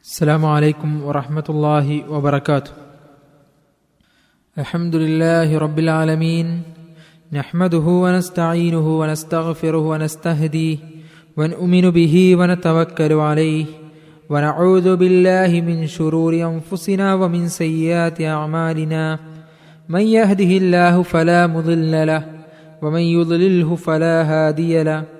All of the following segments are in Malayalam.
السلام عليكم ورحمة الله وبركاته. الحمد لله رب العالمين. نحمده ونستعينه ونستغفره ونستهديه ونؤمن به ونتوكل عليه ونعوذ بالله من شرور أنفسنا ومن سيئات أعمالنا. من يهده الله فلا مضل له ومن يضلله فلا هادي له.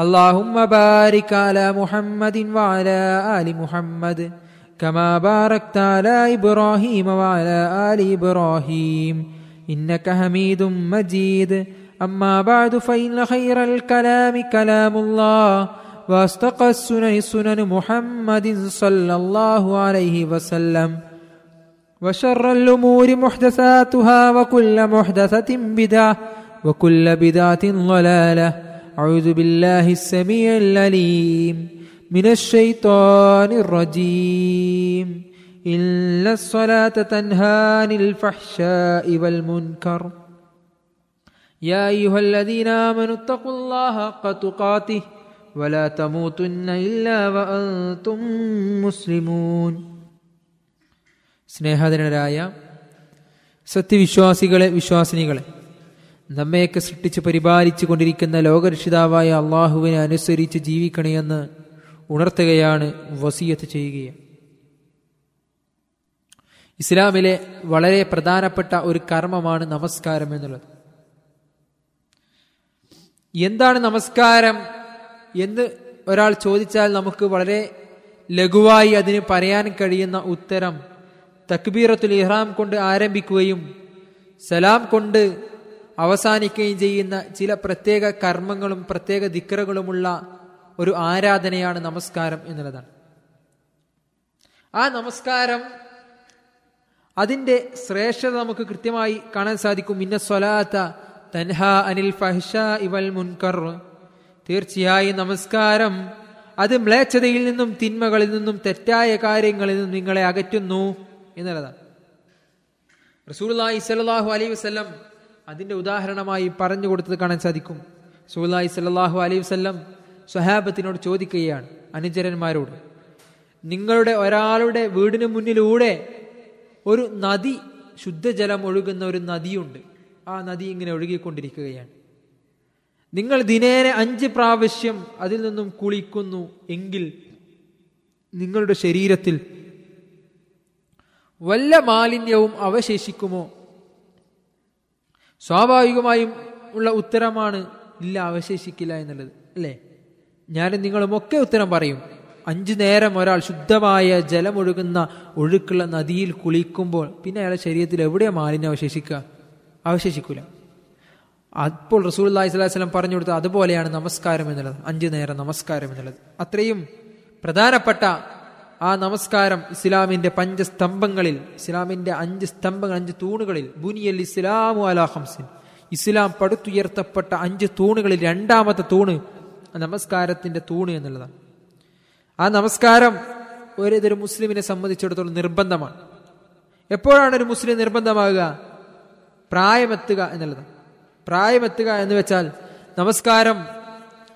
اللهم بارك على محمد وعلى آل محمد كما باركت على إبراهيم وعلى آل إبراهيم. إنك حميد مجيد. أما بعد فإن خير الكلام كلام الله وأصدق السنن سنن محمد صلى الله عليه وسلم. وشر الأمور محدثاتها وكل محدثة بدعة وكل بدعة ضلالة. أعوذ بالله السميع العليم من الشيطان الرجيم إن الصلاة تنهى عن الفحشاء والمنكر يا أيها الذين آمنوا اتقوا الله حق تقاته ولا تموتن إلا وأنتم مسلمون സ്നേഹധനരായ സത്യവിശ്വാസികളെ വിശ്വാസിനികളെ നമ്മയൊക്കെ സൃഷ്ടിച്ച് പരിപാലിച്ചു കൊണ്ടിരിക്കുന്ന ലോകരക്ഷിതാവായ അള്ളാഹുവിനെ അനുസരിച്ച് ജീവിക്കണമെന്ന് ഉണർത്തുകയാണ് വസീയത്ത് ചെയ്യുകയാണ് ഇസ്ലാമിലെ വളരെ പ്രധാനപ്പെട്ട ഒരു കർമ്മമാണ് നമസ്കാരം എന്നുള്ളത്. എന്താണ് നമസ്കാരം എന്ന് ഒരാൾ ചോദിച്ചാൽ നമുക്ക് വളരെ ലഘുവായി അതിന് പറയാൻ കഴിയുന്ന ഉത്തരം തക്ബീറത്തുൽ ഇഹ്റാം കൊണ്ട് ആരംഭിക്കുകയും സലാം കൊണ്ട് അവസാനിക്കുകയും ചെയ്യുന്ന ചില പ്രത്യേക കർമ്മങ്ങളും പ്രത്യേക ദിക്കറുകളുമുള്ള ഒരു ആരാധനയാണ് നമസ്കാരം എന്നുള്ളതാണ്. ആ നമസ്കാരം അതിന്റെ ശ്രേഷ്ഠത നമുക്ക് കൃത്യമായി കാണാൻ സാധിക്കും. ഇന്ന സ്വലാത്ത തൻഹ അനിൽ ഫഹ്ഷ ഇവൽ മുൻകർ. തീർച്ചയായും നമസ്കാരം അത് മ്ലേച്ഛതയിൽ നിന്നും തിന്മകളിൽ നിന്നും തെറ്റായ കാര്യങ്ങളിൽ നിന്നും നിങ്ങളെ അകറ്റുന്നു എന്നുള്ളതാണ്. റസൂൽ അലൈഹി വസ്ലം അതിന്റെ ഉദാഹരണമായി പറഞ്ഞു കൊടുത്തത് കാണാൻ സാധിക്കും. സുഹുലായി സല്ലാഹു അലൈഹി വസ്ലം സ്വഹാബത്തിനോട് ചോദിക്കുകയാണ് അനുചരന്മാരോട്. നിങ്ങളുടെ ഒരാളുടെ വീടിന് മുന്നിലൂടെ ഒരു നദി ശുദ്ധജലം ഒഴുകുന്ന ഒരു നദിയുണ്ട്. ആ നദി ഇങ്ങനെ ഒഴുകിക്കൊണ്ടിരിക്കുകയാണ്. നിങ്ങൾ ദിനേന അഞ്ച് പ്രാവശ്യം അതിൽ നിന്നും കുളിക്കുന്നു എങ്കിൽ നിങ്ങളുടെ ശരീരത്തിൽ വല്ല മാലിന്യവും അവശേഷിക്കുമോ? സ്വാഭാവികമായും ഉള്ള ഉത്തരമാണ് ഇല്ല അവശേഷിക്കില്ല എന്നുള്ളത്. അല്ലേ? ഞാൻ നിങ്ങളും ഒക്കെ ഉത്തരം പറയും. അഞ്ചു നേരം ഒരാൾ ശുദ്ധമായ ജലമൊഴുകുന്ന ഒഴുക്കുള്ള നദിയിൽ കുളിക്കുമ്പോൾ പിന്നെ അയാളെ ശരീരത്തിൽ എവിടെയാ മാലിന്യം അവശേഷിക്കുക? അവശേഷിക്കൂല. അപ്പോൾ റസൂൽ അള്ളഹി സ്വലാസ്ലം പറഞ്ഞു കൊടുത്തത് അതുപോലെയാണ് നമസ്കാരം എന്നുള്ളത്. അഞ്ചു നേരം നമസ്കാരം എന്നുള്ളത്. അത്രയും പ്രധാനപ്പെട്ട ആ നമസ്കാരം ഇസ്ലാമിന്റെ പഞ്ചസ്തംഭങ്ങളിൽ ഇസ്ലാമിന്റെ അഞ്ച് സ്തംഭങ്ങൾ അഞ്ച് തൂണുകളിൽ ബുനിയൽ ഇസ്ലാമു അലാ ഹംസിൻ ഇസ്ലാം പടുത്തുയർത്തപ്പെട്ട അഞ്ച് തൂണുകളിൽ രണ്ടാമത്തെ തൂണ് നമസ്കാരത്തിന്റെ തൂണ് എന്നുള്ളതാണ്. ആ നമസ്കാരം ഒരേതൊരു മുസ്ലിമിനെ സംബന്ധിച്ചിടത്തോളം നിർബന്ധമാണ്. എപ്പോഴാണ് ഒരു മുസ്ലിം നിർബന്ധമാകുക? പ്രായമെത്തുക എന്നുള്ളതാണ്. പ്രായമെത്തുക എന്ന് വെച്ചാൽ നമസ്കാരം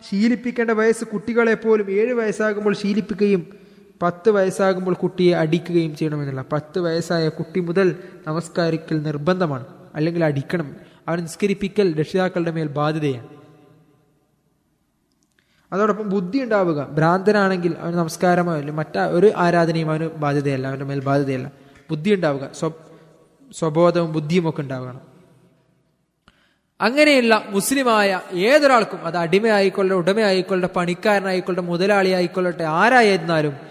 ശീലിപ്പിക്കേണ്ട വയസ്സ് കുട്ടികളെ പോലും ഏഴ് വയസ്സാകുമ്പോൾ ശീലിപ്പിക്കുകയും പത്ത് വയസ്സാകുമ്പോൾ കുട്ടിയെ അടിക്കുകയും ചെയ്യണമെന്നില്ല. പത്ത് വയസ്സായ കുട്ടി മുതൽ നമസ്കാരിക്കൽ നിർബന്ധമാണ്. അല്ലെങ്കിൽ അടിക്കണം. അവൻ നിസ്കരിപ്പിക്കൽ രക്ഷിതാക്കളുടെ മേൽ ബാധ്യതയാണ്. അതോടൊപ്പം ബുദ്ധി ഉണ്ടാവുക. ഭ്രാന്തനാണെങ്കിൽ അവന് നമസ്കാരമോ അല്ലെങ്കിൽ മറ്റാ ഒരു ആരാധനയും അവന് ബാധ്യതയല്ല. അവന്റെ മേൽ ബാധ്യതയല്ല. ബുദ്ധി ഉണ്ടാവുക. സ്വ സ്വബോധവും ബുദ്ധിയും ഒക്കെ ഉണ്ടാവണം അങ്ങനെയുള്ള മുസ്ലിമായ ഏതൊരാൾക്കും അത് അടിമയായിക്കൊള്ളട്ടെ ഉടമയായിക്കൊള്ളട്ടെ പണിക്കാരനായിക്കൊള്ളട്ടെ മുതലാളി ആയിക്കൊള്ളട്ടെ ആരായിരുന്നാലും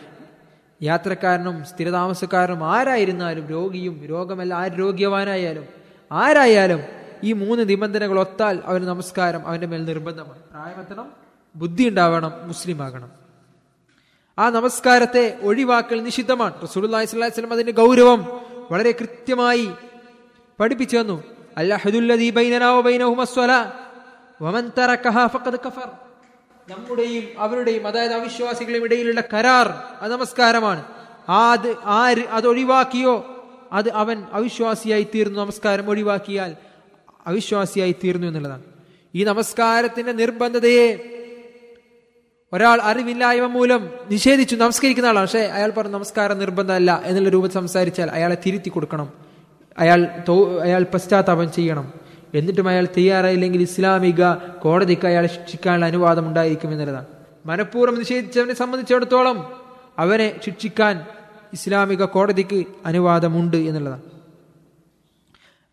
യാത്രക്കാരനും സ്ഥിരതാമസക്കാരനും ആരായിരുന്നാലും രോഗിയും രോഗമല്ല ആ രോഗ്യവാനായാലും ആരായാലും ഈ മൂന്ന് നിബന്ധനകൾ ഒത്താൽ അവന് നമസ്കാരം അവന്റെ മേൽ നിർബന്ധമാണ്. പ്രായമെത്തണം ബുദ്ധി ഉണ്ടാവണം മുസ്ലിം ആകണം ആ നമസ്കാരത്തെ ഒഴിവാക്കൽ നിഷിദ്ധമാണ്. സ്വലം അതിന്റെ ഗൗരവം വളരെ കൃത്യമായി പഠിപ്പിച്ചു തന്നു. അല്ലഹദുല്ലദീ ബൈനനാ ബൈനഹുമസ്വല വമൻ കഫർ. നമ്മുടെയും അവരുടെയും അതായത് അവിശ്വാസികളും ഇടയിലുള്ള കരാർ നമസ്കാരമാണ്. അത് ആര് അത് ഒഴിവാക്കിയോ? അത് അവൻ അവിശ്വാസിയായി തീർന്നു. നമസ്കാരം ഒഴിവാക്കിയാൽ അവിശ്വാസിയായി തീർന്നു എന്നുള്ളതാണ്. ഈ നമസ്കാരത്തിന്റെ നിർബന്ധതയെ ഒരാൾ അറിവില്ലായ്മ മൂലം നിഷേധിച്ചു നമസ്കരിക്കുന്ന ആളാണ്. പക്ഷേ അയാൾ പറഞ്ഞു നമസ്കാരം നിർബന്ധമല്ല എന്നുള്ള രൂപത്തിൽ സംസാരിച്ചാൽ അയാളെ തിരുത്തി കൊടുക്കണം. അയാൾ അയാൾ പശ്ചാത്താപം ചെയ്യണം. എന്നിട്ടും അയാൾ തയ്യാറായില്ലെങ്കിൽ ഇസ്ലാമിക കോടതിക്ക് അയാളെ ശിക്ഷിക്കാനുള്ള അനുവാദം ഉണ്ടായിരിക്കും എന്നുള്ളതാണ്. മനഃപൂർവം നിഷേധിച്ചവനെ സംബന്ധിച്ചിടത്തോളം അവനെ ശിക്ഷിക്കാൻ ഇസ്ലാമിക കോടതിക്ക് അനുവാദമുണ്ട് എന്നുള്ളതാണ്.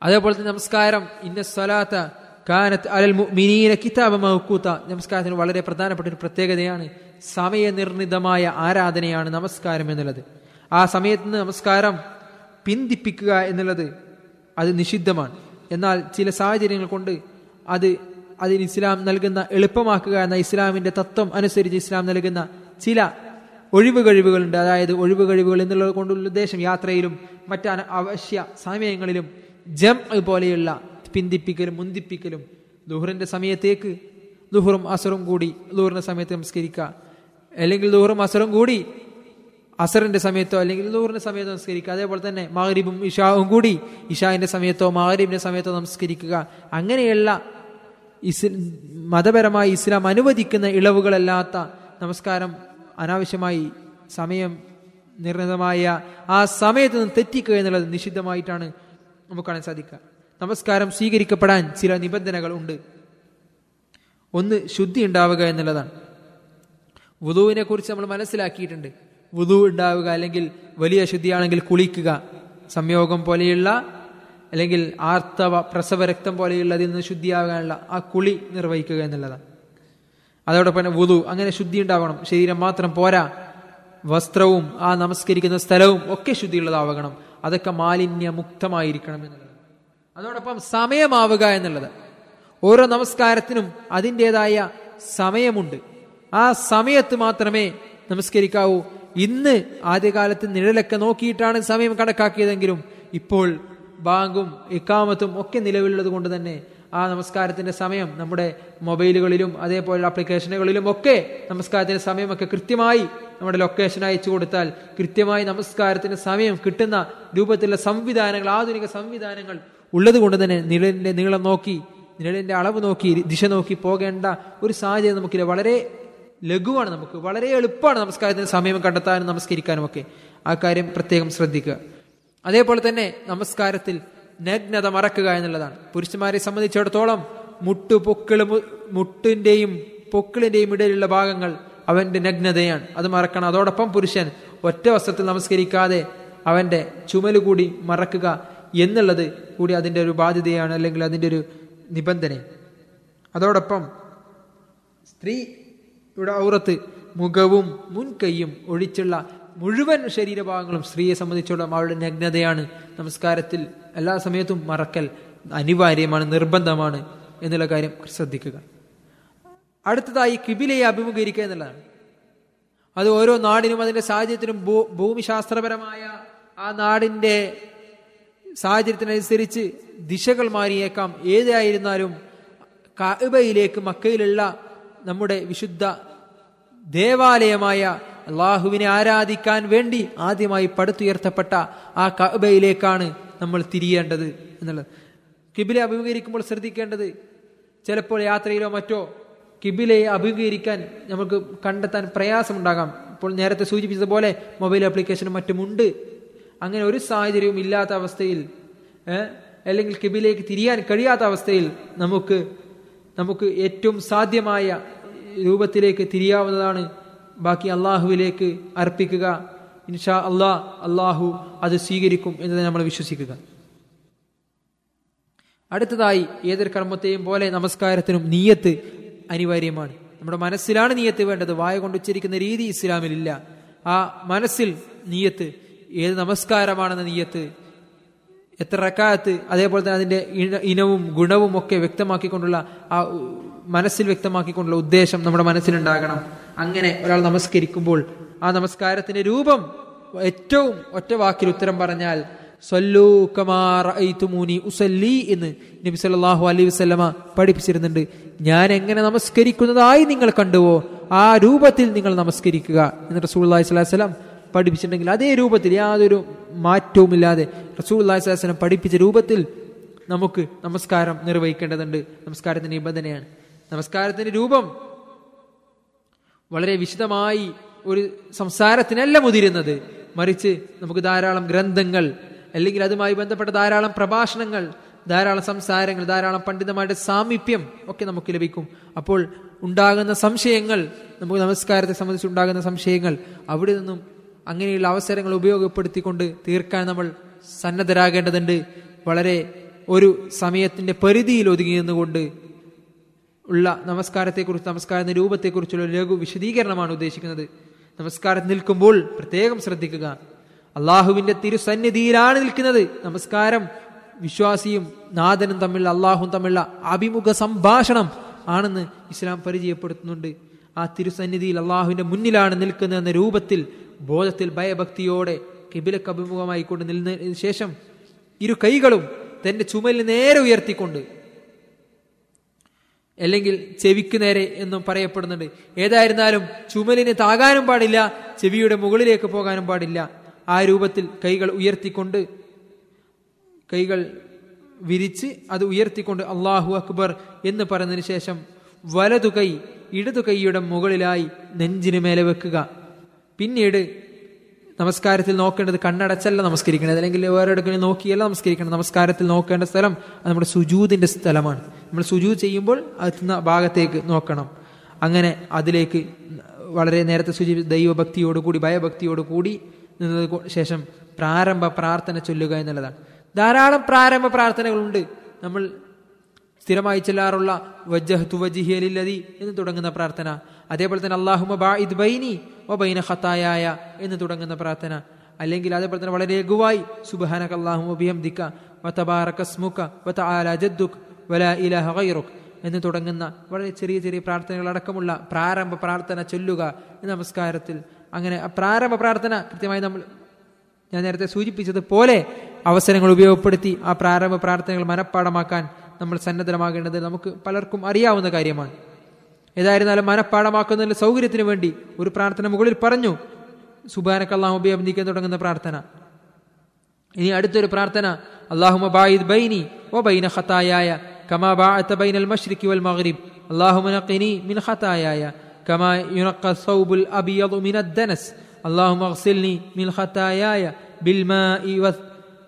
അതേപോലെ തന്നെ നമസ്കാരം ഇന്ന സ്വലാത്ത കാനത്ത് അലൽ മിനീന കിതാബ മഹക്കൂത്ത നമസ്കാരത്തിന് വളരെ പ്രധാനപ്പെട്ട ഒരു പ്രത്യേകതയാണ് സമയനിർണിതമായ ആരാധനയാണ് നമസ്കാരം എന്നുള്ളത്. ആ സമയത്ത് നമസ്കാരം പിന്തിപ്പിക്കുക എന്നുള്ളത് അത് നിഷിദ്ധമാണ്. എന്നാൽ ചില സാഹചര്യങ്ങൾ കൊണ്ട് അത് അതിന് ഇസ്ലാം നൽകുന്ന എളുപ്പമാക്കുക എന്ന ഇസ്ലാമിന്റെ തത്വം അനുസരിച്ച് ഇസ്ലാം നൽകുന്ന ചില ഒഴിവ് കഴിവുകളുണ്ട് അതായത് ഒഴിവ് കഴിവുകൾ എന്നുള്ളത് കൊണ്ടുള്ള ഉദ്ദേശം യാത്രയിലും മറ്റ് അവശ്യ സമയങ്ങളിലും ജം പോലെയുള്ള പിന്തിപ്പിക്കലും മുന്തിപ്പിക്കലും ദുഹറിന്റെ സമയത്തേക്ക് ദുഹറും അസറും കൂടി ദുഹറിന്റെ സമയത്ത് നമസ്കരിക്കുക. അല്ലെങ്കിൽ ദുഹറും അസറും കൂടി അസറിന്റെ സമയത്തോ അല്ലെങ്കിൽ നൂറിന്റെ സമയത്തോ നമസ്കരിക്കുക അതേപോലെ തന്നെ മഹരീബും ഇഷാവും കൂടി ഇഷാവിന്റെ സമയത്തോ മഹരീബിന്റെ സമയത്തോ നമസ്കരിക്കുക അങ്ങനെയുള്ള ഇസ് മതപരമായി ഇസ്ലാം അനുവദിക്കുന്ന ഇളവുകളല്ലാത്ത നമസ്കാരം അനാവശ്യമായി സമയം നിർണിതമായ ആ സമയത്ത് നിന്ന് തെറ്റിക്കുക എന്നുള്ളത് നിഷിദ്ധമായിട്ടാണ് നമുക്ക് കാണാൻ സാധിക്കുക. നമസ്കാരം സ്വീകരിക്കപ്പെടാൻ ചില നിബന്ധനകൾ ഉണ്ട്. ഒന്ന് ശുദ്ധി ഉണ്ടാവുക എന്നുള്ളതാണ്. വധുവിനെ കുറിച്ച് നമ്മൾ മനസ്സിലാക്കിയിട്ടുണ്ട്. വുതു ഉണ്ടാവുക അല്ലെങ്കിൽ വലിയ ശുദ്ധിയാണെങ്കിൽ കുളിക്കുക. സംയോഗം പോലെയുള്ള അല്ലെങ്കിൽ ആർത്തവ പ്രസവ രക്തം പോലെയുള്ള പോലെയുള്ളതിൽ നിന്ന് ശുദ്ധിയാകാനുള്ള ആ കുളി നിർവഹിക്കുക എന്നുള്ളതാണ്. അതോടൊപ്പം തന്നെ വുതു അങ്ങനെ ശുദ്ധി ഉണ്ടാവണം. ശരീരം മാത്രം പോരാ. വസ്ത്രവും ആ നമസ്കരിക്കുന്ന സ്ഥലവും ഒക്കെ ശുദ്ധിയുള്ളതാവണം. അതൊക്കെ മാലിന്യമുക്തമായിരിക്കണം എന്നുള്ളത് അതോടൊപ്പം സമയമാവുക എന്നുള്ളത്. ഓരോ നമസ്കാരത്തിനും അതിന്റെതായ സമയമുണ്ട്. ആ സമയത്ത് മാത്രമേ നമസ്കരിക്കാവൂ. ഇന്ന് ആദ്യകാലത്ത് നിഴലൊക്കെ നോക്കിയിട്ടാണ് സമയം കണക്കാക്കിയതെങ്കിലും ഇപ്പോൾ ബാങ്കും ഇക്കാമത്തും ഒക്കെ നിലവിലുള്ളത് കൊണ്ട് തന്നെ ആ നമസ്കാരത്തിന്റെ സമയം നമ്മുടെ മൊബൈലുകളിലും അതേപോലെ ആപ്ലിക്കേഷനുകളിലും ഒക്കെ നമസ്കാരത്തിന്റെ സമയമൊക്കെ കൃത്യമായി നമ്മുടെ ലൊക്കേഷൻ അയച്ചു കൊടുത്താൽ കൃത്യമായി നമസ്കാരത്തിന്റെ സമയം കിട്ടുന്ന രൂപത്തിലുള്ള സംവിധാനങ്ങൾ ആധുനിക സംവിധാനങ്ങൾ ഉള്ളത് കൊണ്ട് തന്നെ നിഴലിന്റെ നീളം നോക്കി നിഴലിന്റെ അളവ് നോക്കി ദിശ നോക്കി പോകേണ്ട ഒരു സാഹചര്യം നമുക്കില്ല. വളരെ ലഘുവാണ് നമുക്ക് വളരെ എളുപ്പമാണ് നമസ്കാരത്തിന് സമയം കണ്ടെത്താനും നമസ്കരിക്കാനും ഒക്കെ ആ കാര്യം പ്രത്യേകം ശ്രദ്ധിക്കുക. അതേപോലെ തന്നെ നമസ്കാരത്തിൽ നഗ്നത മറക്കുക എന്നുള്ളതാണ്. പുരുഷന്മാരെ സംബന്ധിച്ചിടത്തോളം മുട്ടു പൊക്കിൾ മുട്ടിന്റെയും പൊക്കിളിന്റെയും ഇടയിലുള്ള ഭാഗങ്ങൾ അവന്റെ നഗ്നതയാണ്. അത് മറക്കണം. അതോടൊപ്പം പുരുഷൻ ഒറ്റ വസ്ത്രത്തിൽ നമസ്കരിക്കാതെ അവന്റെ ചുമൽ കൂടി മറക്കുക എന്നുള്ളത് കൂടി അതിന്റെ ഒരു ബാധ്യതയാണ് അല്ലെങ്കിൽ അതിന്റെ ഒരു നിബന്ധന അതോടൊപ്പം സ്ത്രീ ഇവിടെ ഔറത്ത് മുഖവും മുൻകൈയും ഒഴിച്ചുള്ള മുഴുവൻ ശരീരഭാഗങ്ങളും സ്ത്രീയെ സംബന്ധിച്ചോളം അവളുടെ നഗ്നതയാണ്. നമസ്കാരത്തിൽ എല്ലാ സമയത്തും മറക്കൽ അനിവാര്യമാണ് നിർബന്ധമാണ് എന്നുള്ള കാര്യം ശ്രദ്ധിക്കുക. അടുത്തതായി കിബിലയെ അഭിമുഖീകരിക്കുക എന്നുള്ളതാണ്. അത് ഓരോ നാടിനും അതിന്റെ സാഹചര്യത്തിനും ഭൂ ഭൂമിശാസ്ത്രപരമായ ആ നാടിന്റെ സാഹചര്യത്തിനനുസരിച്ച് ദിശകൾ മാറിയേക്കാം. ഏതായിരുന്നാലും കഅബയിലേക്ക് മക്കയിലുള്ള നമ്മുടെ വിശുദ്ധ ദേവാലയമായ അള്ളാഹുവിനെ ആരാധിക്കാൻ വേണ്ടി ആദ്യമായി പടുത്തുയർത്തപ്പെട്ട ആ കബയിലേക്കാണ് നമ്മൾ തിരിയേണ്ടത് എന്നുള്ളത്. കിബിലെ അഭിമുഖീകരിക്കുമ്പോൾ ശ്രദ്ധിക്കേണ്ടത് ചിലപ്പോൾ യാത്രയിലോ മറ്റോ കിബിലയെ അഭിമുഖീകരിക്കാൻ നമുക്ക് കണ്ടെത്താൻ പ്രയാസമുണ്ടാകാം. ഇപ്പോൾ നേരത്തെ സൂചിപ്പിച്ചതുപോലെ മൊബൈൽ ആപ്ലിക്കേഷനും മറ്റുമുണ്ട്. അങ്ങനെ ഒരു സാഹചര്യവും ഇല്ലാത്ത അവസ്ഥയിൽ അല്ലെങ്കിൽ കിബിലേക്ക് തിരിയാൻ കഴിയാത്ത അവസ്ഥയിൽ നമുക്ക് നമുക്ക് ഏറ്റവും സാധ്യമായ രൂപത്തിലേക്ക് തിരിയാവുന്നതാണ്. ബാക്കി അള്ളാഹുവിലേക്ക് അർപ്പിക്കുക. ഇൻഷാ അള്ളാ അള്ളാഹു അത് സ്വീകരിക്കും എന്ന് നമ്മൾ വിശ്വസിക്കുക. അടുത്തതായി ഏതൊരു കർമ്മത്തെയും പോലെ നമസ്കാരത്തിനും നീയത്ത് അനിവാര്യമാണ്. നമ്മുടെ മനസ്സിലാണ് നീയത്ത് വേണ്ടത്. വായ കൊണ്ട് ഉച്ചരിക്കുന്ന രീതി ഇസ്ലാമിലില്ല ആ മനസ്സിൽ നീയത്ത് ഏത് നമസ്കാരമാണെന്ന നീയത്ത് എത്ര റക്കാത്ത് അതേപോലെ തന്നെ അതിന്റെ ഇനവും ഗുണവും ഒക്കെ വ്യക്തമാക്കിക്കൊണ്ടുള്ള ആ മനസ്സിൽ വ്യക്തമാക്കിക്കൊണ്ടുള്ള ഉദ്ദേശം നമ്മുടെ മനസ്സിലുണ്ടാകണം. അങ്ങനെ ഒരാൾ നമസ്കരിക്കുമ്പോൾ ആ നമസ്കാരത്തിന്റെ രൂപം ഏറ്റവും ഒറ്റ വാക്കിൽ ഉത്തരം പറഞ്ഞാൽ എന്ന് നബി സല്ലാഹു അലൈഹി വസ്ലമ പഠിപ്പിച്ചിരുന്നുണ്ട്. ഞാൻ എങ്ങനെ നമസ്കരിക്കുന്നതായി നിങ്ങൾ കണ്ടുവോ ആ രൂപത്തിൽ നിങ്ങൾ നമസ്കരിക്കുക എന്ന് റസൂൽ അള്ളഹി സ്വലാഹു വസല്ലം പഠിപ്പിച്ചിട്ടുണ്ടെങ്കിൽ അതേ രൂപത്തിൽ യാതൊരു മാറ്റവുമില്ലാതെ റസൂൽ അള്ളഹി സ്വലാഹു വസല്ലം പഠിപ്പിച്ച രൂപത്തിൽ നമുക്ക് നമസ്കാരം നിർവഹിക്കേണ്ടതുണ്ട്. നമസ്കാരത്തിന്റെ നിബന്ധനയാണ്. നമസ്കാരത്തിന്റെ രൂപം വളരെ വിശദമായി ഒരു സംസാരത്തിനല്ല മുതിരുന്നത്. മറിച്ച് നമുക്ക് ധാരാളം ഗ്രന്ഥങ്ങൾ അല്ലെങ്കിൽ അതുമായി ബന്ധപ്പെട്ട ധാരാളം പ്രഭാഷണങ്ങൾ ധാരാളം സംസാരങ്ങൾ ധാരാളം പണ്ഡിതമായിട്ട് സാമീപ്യം ഒക്കെ നമുക്ക് ലഭിക്കും. അപ്പോൾ ഉണ്ടാകുന്ന സംശയങ്ങൾ നമുക്ക് നമസ്കാരത്തെ സംബന്ധിച്ച് ഉണ്ടാകുന്ന സംശയങ്ങൾ അവിടെ നിന്നും അങ്ങനെയുള്ള അവസരങ്ങൾ ഉപയോഗപ്പെടുത്തിക്കൊണ്ട് തീർക്കാൻ നമ്മൾ സന്നദ്ധരാകേണ്ടതുണ്ട്. വളരെ ഒരു സമയത്തിന്റെ പരിധിയിൽ ഒതുങ്ങി നിന്നുകൊണ്ട് ഉള്ള നമസ്കാരത്തെക്കുറിച്ച് നമസ്കാരത്തിന്റെ രൂപത്തെക്കുറിച്ചുള്ള ലഘു വിശദീകരണമാണ് ഉദ്ദേശിക്കുന്നത്. നമസ്കാരം നിൽക്കുമ്പോൾ പ്രത്യേകം ശ്രദ്ധിക്കുക. അള്ളാഹുവിന്റെ തിരുസന്നിധിയിലാണ് നിൽക്കുന്നത്. നമസ്കാരം വിശ്വാസിയും നാഥനും തമ്മിലുള്ള അള്ളാഹും തമ്മിലുള്ള അഭിമുഖ സംഭാഷണം ആണെന്ന് ഇസ്ലാം പരിചയപ്പെടുത്തുന്നുണ്ട്. ആ തിരുസന്നിധിയിൽ അള്ളാഹുവിന്റെ മുന്നിലാണ് നിൽക്കുന്നത് എന്ന രൂപത്തിൽ ബോധത്തിൽ ഭയഭക്തിയോടെ കിബിലക്ക് അഭിമുഖമായി കൊണ്ട് ശേഷം ഇരു കൈകളും തന്റെ ചുമലിന് നേരെ ഉയർത്തിക്കൊണ്ട് അല്ലെങ്കിൽ ചെവിക്ക് നേരെ എന്നും പറയപ്പെടുന്നുണ്ട്. ഏതായിരുന്നാലും ചുമലിന് താകാനും പാടില്ല ചെവിയുടെ മുകളിലേക്ക് പോകാനും പാടില്ല. ആ രൂപത്തിൽ കൈകൾ ഉയർത്തിക്കൊണ്ട് കൈകൾ വിരിച്ച് അത് ഉയർത്തിക്കൊണ്ട് അള്ളാഹു അക്ബർ എന്ന് പറഞ്ഞതിന് ശേഷം വലതു കൈ ഇടതു കൈയുടെ മുകളിലായി നെഞ്ചിന് മേലെ വെക്കുക. പിന്നീട് നമസ്കാരത്തിൽ നോക്കേണ്ടത് കണ്ണടച്ചല്ല നമസ്കരിക്കേണ്ടത് അല്ലെങ്കിൽ വേറെ നോക്കിയല്ല നമസ്കരിക്കണം നമസ്കാരത്തിൽ നോക്കേണ്ട സ്ഥലം അത് നമ്മുടെ സുജൂതിന്റെ സ്ഥലമാണ്. നമ്മൾ സുജൂ ചെയ്യുമ്പോൾ എത്തുന്ന ഭാഗത്തേക്ക് നോക്കണം. അങ്ങനെ അതിലേക്ക് വളരെ നേരത്തെ സുജി ദൈവഭക്തിയോടുകൂടി ഭയഭക്തിയോടുകൂടി നിന്നത് ശേഷം പ്രാരംഭ പ്രാർത്ഥന ചൊല്ലുക എന്നുള്ളതാണ്. ധാരാളം പ്രാരംഭ പ്രാർത്ഥനകളുണ്ട്. നമ്മൾ സ്ഥിരമായി ചെല്ലാറുള്ള വജ്ജഹ് തുവജിഹിയലില്ലതി എന്ന് തുടങ്ങുന്ന പ്രാർത്ഥന. അതേപോലെ തന്നെ അള്ളാഹുമ ബാഇദ് ബൈനി ബൈന ഖത്തായായ എന്ന് തുടങ്ങുന്ന പ്രാർത്ഥന. അല്ലെങ്കിൽ അതേപോലെ തന്നെ വളരെ ലഘുവായി സുബ്ഹാനക അല്ലാഹുമ്മ ബിഹംദിക വ തബാറക സ്മുക വ തആല ജദ്ദുക വലാ ഇലാഹ ഗൈറുക എന്ന് തുടങ്ങുന്ന വളരെ ചെറിയ ചെറിയ പ്രാർത്ഥനകളടക്കമുള്ള പ്രാരംഭ പ്രാർത്ഥന ചൊല്ലുക നമസ്കാരത്തിൽ അങ്ങനെ പ്രാരംഭ പ്രാർത്ഥന കൃത്യമായി നമ്മൾ ഞാൻ നേരത്തെ സൂചിപ്പിച്ചതുപോലെ അവസരങ്ങൾ ഉപയോഗപ്പെടുത്തി ആ പ്രാരംഭ പ്രാർത്ഥനകൾ മനഃപ്പാടമാക്കാൻ നമ്മൾ സന്നദ്ധമാകേണ്ടത് നമുക്ക് പലർക്കും അറിയാവുന്ന കാര്യമാണ്. ഏതായിരുന്നാലും മനഃപ്പാടമാക്കുന്നതിന്റെ സൗകര്യത്തിന് വേണ്ടി ഒരു പ്രാർത്ഥന മുകളിൽ പറഞ്ഞു സുബാനക്കല്ലാഹുബി അഭിനയിക്കാൻ തുടങ്ങുന്ന പ്രാർത്ഥന. ഇനി അടുത്തൊരു പ്രാർത്ഥന അള്ളാഹുമ ബായിദ് ബൈനി ഓ ബൈന ഖത്തായായ കമാ ബാഅത്ത ബൈനൽ മഷ്രിഖി വൽ മഗ്രിബ് അള്ളാഹുമ നഖിനി മിൻ ഖത്തായായ കമാ യുനഖ സൗബുൽ അബിയദ് മിൻ അദ്ദനസ് അള്ളാഹുമ അഗ്സിൽനി മിൻ ഖത്തായായ ബിൽമാഇ വസ്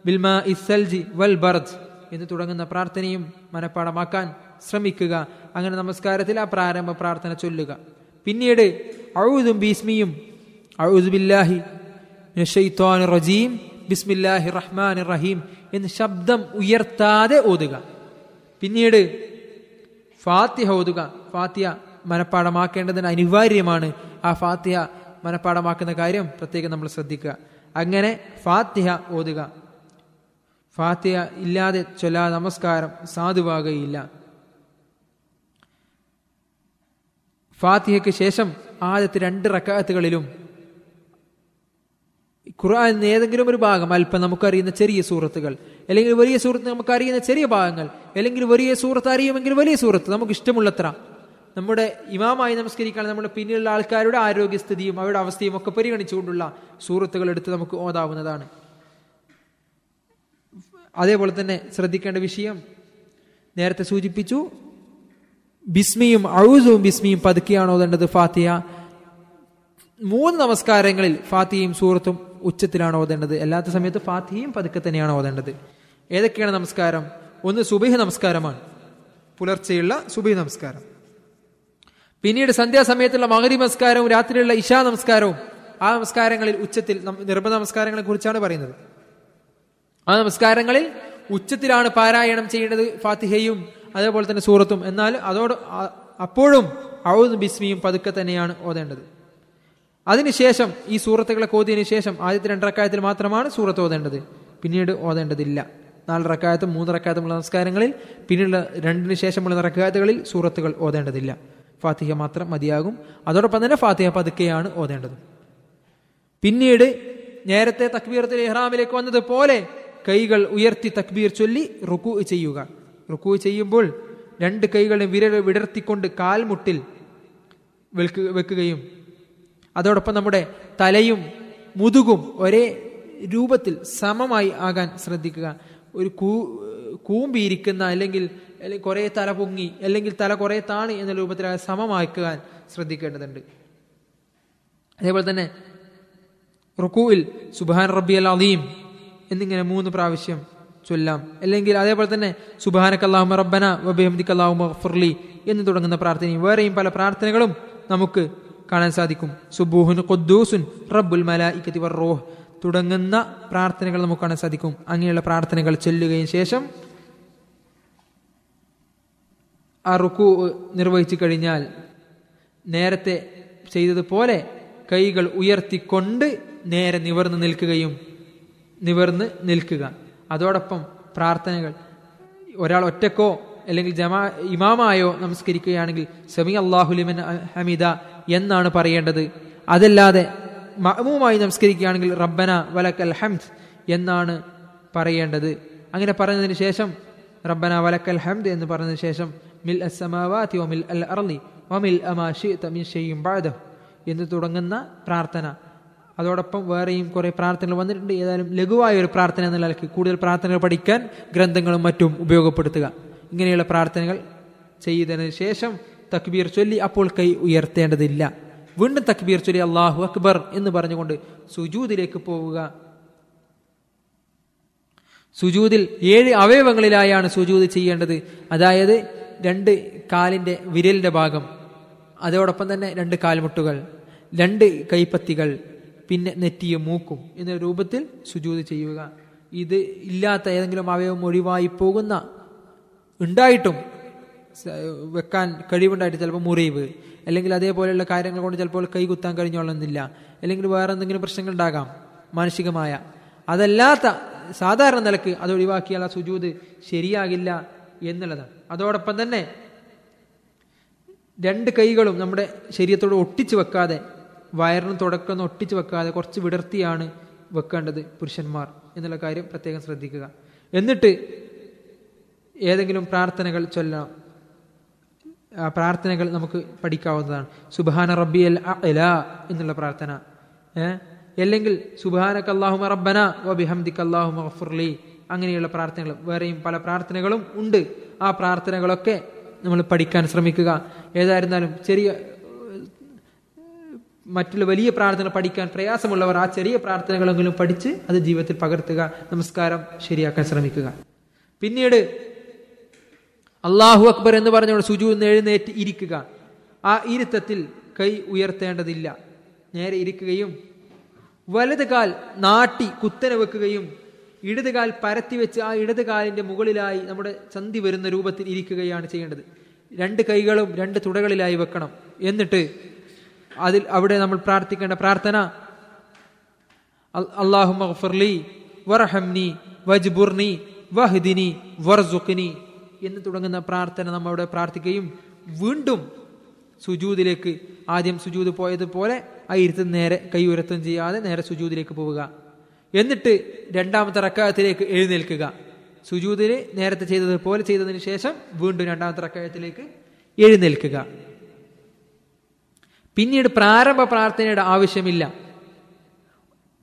ബിൽമാഇ സൽജി വൽ ബർദ്. എന്ന് തുടങ്ങുന്ന പ്രാർത്ഥനയും മനഃപ്പാടമാക്കാൻ ശ്രമിക്കുക. അങ്ങനെ നമസ്കാരത്തിൽ ആ പ്രാരംഭ പ്രാർത്ഥന ചൊല്ലുക. പിന്നീട് അഴുതും ബീസ്മിയും അഴുദുബില്ലാഹി റജീം ബിസ്മില്ലാഹി റഹ്മാൻ റഹീം എന്ന് ശബ്ദം ഉയർത്താതെ ഓതുക. പിന്നീട് ഫാത്തിഹ ഓതുക. ഫാത്തിഹ മനഃപ്പാടമാക്കേണ്ടതിന് അനിവാര്യമാണ് ആ ഫാത്തിഹ മനഃപ്പാടമാക്കുന്ന കാര്യം പ്രത്യേകം നമ്മൾ ശ്രദ്ധിക്കുക. അങ്ങനെ ഫാത്തിഹ ഓതുക. ഫാത്തിഹ ഇല്ലാതെ ചൊല്ലാ നമസ്കാരം സാധുവാകുകയില്ല. ഫാത്തിഹയ്ക്ക് ശേഷം ആദ്യത്തെ രണ്ട് റക്കാത്തുകളിലും ഖുർആൻ ഏതെങ്കിലും ഒരു ഭാഗം അല്പം നമുക്കറിയുന്ന ചെറിയ സൂറത്തുകൾ അല്ലെങ്കിൽ വലിയ സൂറത്ത് നമുക്കറിയുന്ന ചെറിയ ഭാഗങ്ങൾ അല്ലെങ്കിൽ വലിയ സൂറത്ത് അറിയുമെങ്കിൽ വലിയ സൂറത്ത് നമുക്ക് ഇഷ്ടമുള്ളത്ര. നമ്മുടെ ഇമാമായി നമസ്കരിക്കാൻ നമ്മുടെ പിന്നിലുള്ള ആൾക്കാരുടെ ആരോഗ്യസ്ഥിതിയും അവരുടെ അവസ്ഥയും ഒക്കെ പരിഗണിച്ചുകൊണ്ടുള്ള സൂറത്തുകൾ എടുത്ത് നമുക്ക് ഓതാവുന്നതാണ്. അതേപോലെ തന്നെ ശ്രദ്ധിക്കേണ്ട വിഷയം നേരത്തെ സൂചിപ്പിച്ചു ബിസ്മിയും അഴുസും ബിസ്മിയും പതുക്കിയാണ് ഓതേണ്ടത് ഫാത്തിയ മൂന്ന് നമസ്കാരങ്ങളിൽ ഫാത്തിയും സൂറത്തും ഉച്ചത്തിലാണ് ഓതേണ്ടത് അല്ലാത്ത സമയത്ത് ഫാത്തിയും പതുക്കെ തന്നെയാണ് ഓതേണ്ടത് ഏതൊക്കെയാണ് നമസ്കാരം? ഒന്ന് സുബിഹ നമസ്കാരമാണ്. പുലർച്ചെയുള്ള സുബൈ നമസ്കാരം. പിന്നീട് സന്ധ്യാസമയത്തുള്ള മകരി നമസ്കാരവും രാത്രിയുള്ള ഇഷാ നമസ്കാരവും. ആ നമസ്കാരങ്ങളിൽ ഉച്ചത്തിൽ നിർബന്ധ നമസ്കാരങ്ങളെ കുറിച്ചാണ് പറയുന്നത്. ആ നമസ്കാരങ്ങളിൽ ഉച്ചത്തിലാണ് പാരായണം ചെയ്യേണ്ടത് ഫാത്തിഹയും അതേപോലെ തന്നെ സൂറത്തും. എന്നാൽ അതോട് അപ്പോഴും ഔദ് ബിസ്മിയും പതുക്കെ തന്നെയാണ് ഓതേണ്ടത്. അതിനുശേഷം ഈ സൂറത്തുകളെ കോതിയതിനു ശേഷം ആദ്യത്തെ രണ്ടറക്കായത്തിൽ മാത്രമാണ് സൂറത്ത് ഓതേണ്ടത്. പിന്നീട് ഓതേണ്ടതില്ല. നാല് റക്കായത്തും മൂന്ന് നമസ്കാരങ്ങളിൽ പിന്നീട് രണ്ടിന് ശേഷമുള്ള റക്കായത്തുകളിൽ സൂറത്തുകൾ ഓതേണ്ടതില്ല. ഫാത്തിഹ മാത്രം മതിയാകും. അതോടൊപ്പം തന്നെ ഫാത്തിഹ പതുക്കെയാണ് ഓതേണ്ടത്. പിന്നീട് നേരത്തെ തക്ബീറത്തിൽ ഇഹ്റാമിലേക്ക് വന്നതുപോലെ കൈകൾ ഉയർത്തി തക്ബീർ ചൊല്ലി റുക്കു ചെയ്യുക. റുക്കു ചെയ്യുമ്പോൾ രണ്ട് കൈകളെ വിരൽ വിടർത്തിക്കൊണ്ട് കാൽമുട്ടിൽ വെൽക്ക് വെക്കുകയും അതോടൊപ്പം നമ്മുടെ തലയും മുതുകും ഒരേ രൂപത്തിൽ സമമായി ആകാൻ ശ്രദ്ധിക്കുക. ഒരു കൂ കൂമ്പിയിരിക്കുന്ന അല്ലെങ്കിൽ അല്ലെങ്കിൽ കുറേ തല പൊങ്ങി അല്ലെങ്കിൽ തല കുറേ താണി എന്ന രൂപത്തിൽ സമമാക്കാൻ ശ്രദ്ധിക്കേണ്ടതുണ്ട്. അതേപോലെ തന്നെ റുക്കുവിൽ സുബാൻ റബ്ബി അൽ അലീം എന്നിങ്ങനെ മൂന്ന് പ്രാവശ്യം ചൊല്ലാം. അല്ലെങ്കിൽ അതേപോലെ തന്നെ സുബാനക്ക് അള്ളാഹുമ റബ്ബന വബിഹംദിക്ക് അള്ളാഹുമ ഫുർലി എന്ന് തുടങ്ങുന്ന പ്രാർത്ഥനയും വേറെയും പല പ്രാർത്ഥനകളും നമുക്ക് കാണാൻ സാധിക്കും. സുബൂഹുൻ ഖുദ്ദൂസുൻ റബ്ബുൽ മലായിക്കത്തി വർറോഹ് തുടങ്ങുന്ന പ്രാർത്ഥനകൾ നമുക്ക് കാണാൻ സാധിക്കും. അങ്ങനെയുള്ള പ്രാർത്ഥനകൾ ചൊല്ലുകയും ശേഷം ആ റുക്കു നിർവഹിച്ചു കഴിഞ്ഞാൽ നേരത്തെ ചെയ്തതുപോലെ കൈകൾ ഉയർത്തിക്കൊണ്ട് നേരെ നിവർന്ന് നിൽക്കുകയും നിവർന്ന് നിൽക്കുക. അതോടൊപ്പം പ്രാർത്ഥനകൾ. ഒരാൾ ഒറ്റക്കോ അല്ലെങ്കിൽ ജമാ ഇമാമായോ നമസ്കരിക്കുകയാണെങ്കിൽ സമി അള്ളാഹുലിമൻ ഹമിദ എന്നാണ് പറയേണ്ടത്. അതല്ലാതെ മഅമൂമായി നമസ്കരിക്കുകയാണെങ്കിൽ റബ്ബന വലക്കൽ ഹംദ് എന്നാണ് പറയേണ്ടത്. അങ്ങനെ പറഞ്ഞതിന് ശേഷം റബ്ബന വലക്കൽ ഹംദ് എന്ന് പറഞ്ഞതിന് ശേഷം മിൽ അസമാവാതി ഒമിൽ അൽ അർലി ഒമിൽ അമാഷി തമിൻ ഷെയ്യും എന്ന് തുടങ്ങുന്ന പ്രാർത്ഥന. അതോടൊപ്പം വേറെയും കുറെ പ്രാർത്ഥനകൾ വന്നിട്ടുണ്ട്. ഏതായാലും ലഘുവായ ഒരു പ്രാർത്ഥന എന്ന നിലയ്ക്ക് കൂടുതൽ പ്രാർത്ഥനകൾ പഠിക്കാൻ ഗ്രന്ഥങ്ങളും മറ്റും ഉപയോഗപ്പെടുത്തുക. ഇങ്ങനെയുള്ള പ്രാർത്ഥനകൾ ചെയ്തതിന് ശേഷം തക്ബീർ ചൊല്ലി അപ്പോൾ കൈ ഉയർത്തേണ്ടതില്ല. വീണ്ടും തക്ബീർ ചൊല്ലി അള്ളാഹു അക്ബർ എന്ന് പറഞ്ഞുകൊണ്ട് സുജൂദിലേക്ക് പോവുക. സുജൂതിൽ ഏഴ് അവയവങ്ങളിലായാണ് സുജൂദ് ചെയ്യേണ്ടത്. അതായത് രണ്ട് കാലിന്റെ വിരലിന്റെ ഭാഗം. അതോടൊപ്പം തന്നെ രണ്ട് കാൽമുട്ടുകൾ. രണ്ട് കൈപ്പത്തികൾ. പിന്നെ നെറ്റിയും മൂക്കും എന്ന രൂപത്തിൽ സുജൂത് ചെയ്യുക. ഇത് ഇല്ലാത്ത ഏതെങ്കിലും അവയവം ഒഴിവായി പോകുന്ന ഉണ്ടായിട്ടും വെക്കാൻ കഴിവുണ്ടായിട്ട് ചിലപ്പോൾ മുറിവ് അല്ലെങ്കിൽ അതേപോലെയുള്ള കാര്യങ്ങൾ കൊണ്ട് ചിലപ്പോൾ കൈ കുത്താൻ കഴിഞ്ഞോളുന്നില്ല അല്ലെങ്കിൽ വേറെ എന്തെങ്കിലും പ്രശ്നങ്ങൾ ഉണ്ടാകാം മാനസികമായ. അതല്ലാത്ത സാധാരണ നിലയ്ക്ക് അത് ഒഴിവാക്കിയാൽ ആ സുജൂത് ശരിയാകില്ല എന്നുള്ളതാണ്. അതോടൊപ്പം തന്നെ രണ്ട് കൈകളും നമ്മുടെ ശരീരത്തോട് ഒട്ടിച്ചു വെക്കാതെ വയറിന് തുടക്കം ഒട്ടിച്ചു വെക്കാതെ കുറച്ച് വിടർത്തിയാണ് വെക്കേണ്ടത് പുരുഷന്മാർ എന്നുള്ള കാര്യം പ്രത്യേകം ശ്രദ്ധിക്കുക. എന്നിട്ട് ഏതെങ്കിലും പ്രാർത്ഥനകൾ ചൊല്ലാം ആ പ്രാർത്ഥനകൾ നമുക്ക് പഠിക്കാവുന്നതാണ്. സുബാന റബ്ബി അൽ അല എന്നുള്ള പ്രാർത്ഥന. അല്ലെങ്കിൽ സുബാനക്ക് അള്ളാഹുമ റബ്ബന വബിഹംദിക്ക് അള്ളാഹുമ ഗഫുർലി അങ്ങനെയുള്ള പ്രാർത്ഥനകൾ. വേറെയും പല പ്രാർത്ഥനകളും ഉണ്ട്. ആ പ്രാർത്ഥനകളൊക്കെ നമ്മൾ പഠിക്കാൻ ശ്രമിക്കുക. ഏതായിരുന്നാലും ചെറിയ മറ്റുള്ള വലിയ പ്രാർത്ഥന പഠിക്കാൻ പ്രയാസമുള്ളവർ ആ ചെറിയ പ്രാർത്ഥനകളെങ്കിലും പഠിച്ച് അത് ജീവിതത്തിൽ പകർത്തുക നമസ്കാരം ശരിയാക്കാൻ ശ്രമിക്കുക. പിന്നീട് അള്ളാഹു അക്ബർ എന്ന് പറഞ്ഞുകൊണ്ട് സുജു എഴുന്നേറ്റ് ഇരിക്കുക. ആ ഇരുത്തത്തിൽ കൈ ഉയർത്തേണ്ടതില്ല. നേരെ ഇരിക്കുകയും വലത് കാൽ നാട്ടി കുത്തനെ വെക്കുകയും ഇടത് കാൽ പരത്തി വെച്ച് ആ ഇടത് കാലിന്റെ മുകളിലായി നമ്മുടെ ചന്തി വരുന്ന രൂപത്തിൽ ഇരിക്കുകയാണ് ചെയ്യേണ്ടത്. രണ്ട് കൈകളും രണ്ട് തുടകളിലായി വെക്കണം. എന്നിട്ട് അതിൽ അവിടെ നമ്മൾ പ്രാർത്ഥിക്കേണ്ട പ്രാർത്ഥന. അള്ളാഹു മഗ്ഫിർലി വർഹംനി വജ്ബുർനി വഹ്ദിനി വർസുഖിനി എന്ന് തുടങ്ങുന്ന പ്രാർത്ഥന നമ്മൾ അവിടെ പ്രാർത്ഥിക്കുകയും വീണ്ടും സുജൂദിലേക്ക് ആദ്യം സുജൂദ് പോയതുപോലെ ആ ഇരുത്ത് നേരെ ഉയർത്തം ചെയ്യാതെ നേരെ സുജൂദിലേക്ക് പോവുക. എന്നിട്ട് രണ്ടാമത്തെ റക്കായത്തിലേക്ക് എഴുന്നേൽക്കുക. സുജൂദിന് നേരത്തെ ചെയ്തതുപോലെ ചെയ്തതിന് ശേഷം വീണ്ടും രണ്ടാമത്തെ റക്കായത്തിലേക്ക് എഴുന്നേൽക്കുക. പിന്നീട് പ്രാരംഭ പ്രാർത്ഥനയുടെ ആവശ്യമില്ല.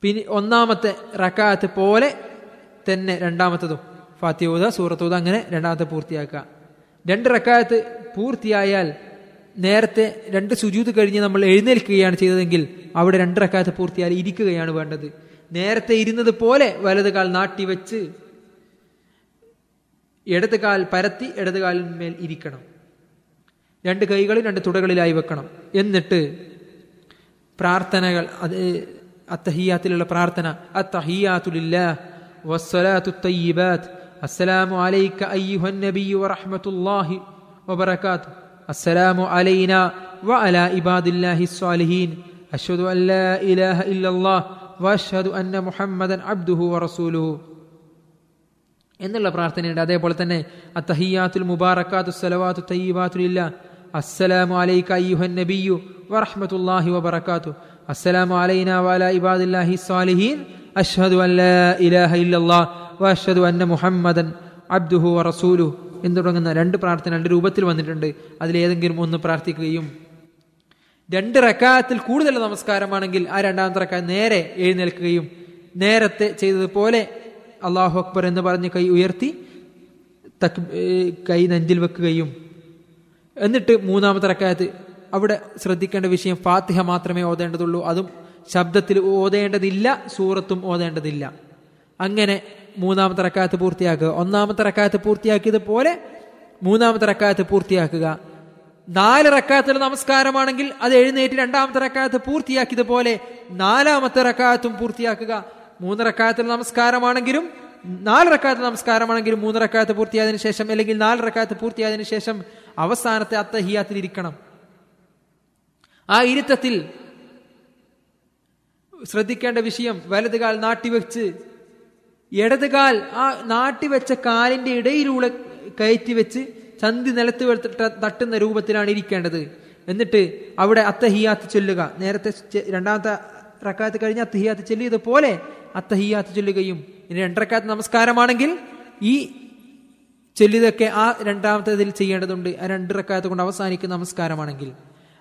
പിന്നെ ഒന്നാമത്തെ റക്കാത്ത് പോലെ തന്നെ രണ്ടാമത്തതും. ഫാത്തിയൂത സൂറത്തൂത അങ്ങനെ രണ്ടാമത്തെ പൂർത്തിയാക്കുക. രണ്ട് റക്കാത്ത് പൂർത്തിയായാൽ നേരത്തെ രണ്ട് സുജൂത് കഴിഞ്ഞ് നമ്മൾ എഴുന്നേൽക്കുകയാണ് ചെയ്തതെങ്കിൽ അവിടെ രണ്ട് റക്കാത്ത് പൂർത്തിയാൽ ഇരിക്കുകയാണ് വേണ്ടത്. നേരത്തെ ഇരുന്നത് പോലെ വലത് കാൽ നാട്ടിവെച്ച് ഇടത് കാൽ പരത്തി ഇടത് കാലിന്മേൽ ഇരിക്കണം. രണ്ട് കൈകളിൽ രണ്ട് തുടകളിലായി വെക്കണം. എന്നിട്ട് പ്രാർത്ഥനകൾ അത് അത്തഹിയാത്തിലുള്ള പ്രാർത്ഥന അസ്സലാമു അസ്സലാമു ഇബാദില്ലാഹി ഇലാഹ ഇല്ലല്ലാഹ് അന്ന മുഹമ്മദൻ വറസൂലുഹു. എന്നുള്ള പ്രാർത്ഥനയുണ്ട്. അതേപോലെ തന്നെ അത്തഹിയാത്തുൽ മുബാറക്കാത്തു സലവാത്തു തയ്യിബാത്തുലില്ല അസ്സലാമു അലൈക അയ്യുഹൻ നബിയു വറഹ്മത്തുള്ളാഹി വബറകാതു അസ്സലാമു അലൈന വഅലാ ഇബാദില്ലാഹി സ്വാലിഹീൻ. അഷ്ഹദു അൻ ലാ ഇലാഹ ഇല്ലല്ലാഹ് വഅഷ്ഹദു അന്ന മുഹമ്മദൻ അബ്ദുഹു വ റസൂലു എന്ന് തുടങ്ങുന്ന രണ്ട് പ്രാർത്ഥന രണ്ട് രൂപത്തിൽ വന്നിട്ടുണ്ട്. അതിലേതെങ്കിലും ഒന്ന് പ്രാർത്ഥിക്കുകയും രണ്ട് റക്കാത്തിൽ കൂടുതൽ നമസ്കാരമാണെങ്കിൽ ആ രണ്ടാമത്തെ റക്കാ നേരെ എഴുന്നേൽക്കുകയും നേരത്തെ ചെയ്തതുപോലെ അള്ളാഹു അക്ബർ എന്ന് പറഞ്ഞ് കൈ ഉയർത്തി തക് കൈ നെഞ്ചിൽ വെക്കുകയും എന്നിട്ട് മൂന്നാമത്തെ റക്കായത്ത് അവിടെ ശ്രദ്ധിക്കേണ്ട വിഷയം ഫാത്തിഹ മാത്രമേ ഓതേണ്ടതുള്ളൂ. അതും ശബ്ദത്തിൽ ഓതേണ്ടതില്ല സൂറത്തും ഓതേണ്ടതില്ല. അങ്ങനെ മൂന്നാമത്തെ റക്കായത്ത് പൂർത്തിയാക്കുക. ഒന്നാമത്തെ റക്കാത്ത് പൂർത്തിയാക്കിയതുപോലെ മൂന്നാമത്തെ റക്കായത്ത് പൂർത്തിയാക്കുക. നാല് റക്കായത്തിൽ നമസ്കാരമാണെങ്കിൽ അത് എഴുന്നേറ്റ് രണ്ടാമത്തെ റക്കാത്ത് പൂർത്തിയാക്കിയതുപോലെ നാലാമത്തെ റക്കായത്തും പൂർത്തിയാക്കുക. മൂന്ന് റക്കാത്തിൽ നമസ്കാരമാണെങ്കിലും നാല് റക്കായത്ത് നമസ്കാരമാണെങ്കിലും മൂന്ന് റക്കായത്ത് പൂർത്തിയായതിനു ശേഷം അല്ലെങ്കിൽ നാല് റക്കായത്ത് പൂർത്തിയായതിനു ശേഷം അവസാനത്തെ അത്തഹിയാത്തിൽ ഇരിക്കണം ആ ഇരുത്തത്തിൽ ശ്രദ്ധിക്കേണ്ട വിഷയം വലതുകാൽ നാട്ടിവെച്ച് ഇടതുകാൽ ആ നാട്ടിവെച്ച കാലിന്റെ ഇടയിലൂടെ കയറ്റി വെച്ച് ചന്തി നിലത്ത് തട്ടുന്ന രൂപത്തിലാണ് ഇരിക്കേണ്ടത്. എന്നിട്ട് അവിടെ അത്തഹിയാത്ത് ചൊല്ലുക. നേരത്തെ രണ്ടാമത്തെ റക്കാത്ത് കഴിഞ്ഞ് അത്തഹിയാത്ത് ചൊല്ലിയതുപോലെ അത്തഹിയാത്ത് ചൊല്ലുകയും. ഇനി രണ്ടരക്കാത്ത് നമസ്കാരമാണെങ്കിൽ ഈ ചൊല്ലിയതൊക്കെ ആ രണ്ടാമത്തേതിൽ ചെയ്യേണ്ടതുണ്ട് ആ രണ്ട് റക്കാത്ത് കൊണ്ട് അവസാനിക്കുന്ന നമസ്കാരമാണെങ്കിൽ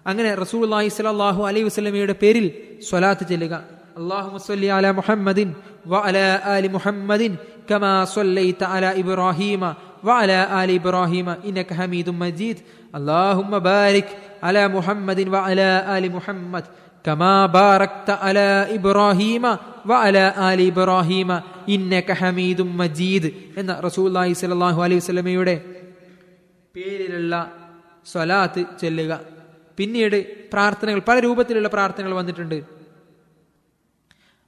അങ്ങനെ റസൂൽ അള്ളാഹി സ്വലാഹു അലൈഹി വസ്ലമയുടെ പേരിൽ സ്വലാത്ത് ചെല്ലുക اللهم صل على محمد وعلى آل محمد كما صليت على إبراهيم وعلى آل إبراهيم إنك حميد مجيد اللهم بارك على محمد وعلى آل محمد كما باركت على إبراهيم وعلى آل إبراهيم إنك حميد مجيد എന്ന റസൂലുള്ളാഹി സ്വല്ലല്ലാഹു അലൈഹി വസല്ലമയുടെ പേരിലുള്ള സ്വലാത്ത് ചെല്ലുക പിന്നീട് പ്രാർത്ഥനകൾ പല രൂപത്തിലുള്ള പ്രാർത്ഥനകൾ വന്നിട്ടുണ്ട് ആ-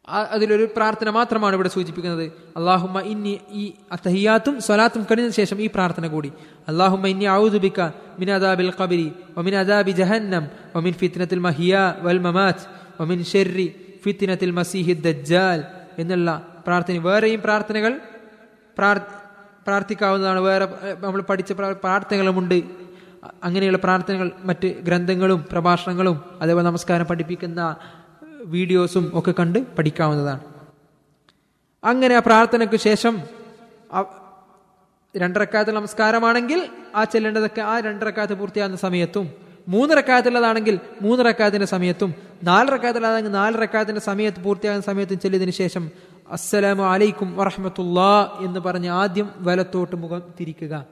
അതിലൊരു പ്രാർത്ഥന മാത്രമാണ് ഇവിടെ സൂചിപ്പിക്കുന്നത്. അള്ളാഹുമ്മ ഇന്നി ഈ അത്തഹിയാത്തും സ്വലാത്തും കഴിഞ്ഞ ശേഷം ഈ പ്രാർത്ഥന കൂടി. അള്ളാഹുമ്മ ഇന്നി ഔദുബിക്ക മിൻ അദാബിൽ ഖബരി ഒമിൻ അദാബി ജഹന്നം വമിൻ ഫിത്തിനത്തിൽ മഹിയ വൽ മമാറ്റ് വമിൻ ഷെറി ഫിത്തിനത്തിൽ മസീഹി ദജ്ജാൽ എന്നുള്ള പ്രാർത്ഥന. വേറെയും പ്രാർത്ഥനകൾ പ്രാർത്ഥിക്കാവുന്നതാണ്. വേറെ നമ്മൾ പഠിച്ച പ്രാ- പ്രാർത്ഥനകളുമുണ്ട്. അങ്ങനെയുള്ള പ്രാർത്ഥനകൾ മറ്റ് ഗ്രന്ഥങ്ങളും പ്രഭാഷണങ്ങളും അതേപോലെ നമസ്കാരം പഠിപ്പിക്കുന്ന വീഡിയോസും ഒക്കെ കണ്ട് പഠിക്കാവുന്നതാണ്. അങ്ങനെ ആ പ്രാർത്ഥനയ്ക്ക് ശേഷം രണ്ടരക്കാലത്ത് നമസ്കാരമാണെങ്കിൽ ആ ചെല്ലേണ്ടതൊക്കെ ആ രണ്ടരക്കാത്ത് പൂർത്തിയാകുന്ന സമയത്തും മൂന്ന് റക്കാത്തുള്ളതാണെങ്കിൽ മൂന്ന് റക്കാത്തിന്റെ സമയത്തും നാല് റക്കാത്തുള്ളതാണെങ്കിൽ നാല് റക്കാത്തിന്റെ സമയത്ത് പൂർത്തിയാകുന്ന സമയത്തും ചെല്ലിയതിനു ശേഷം അസ്സലാമു അലൈക്കും വറഹമത്തുല്ലാ എന്ന് പറഞ്ഞ് ആദ്യം വലത്തോട്ട് മുഖം തിരിക്കുക.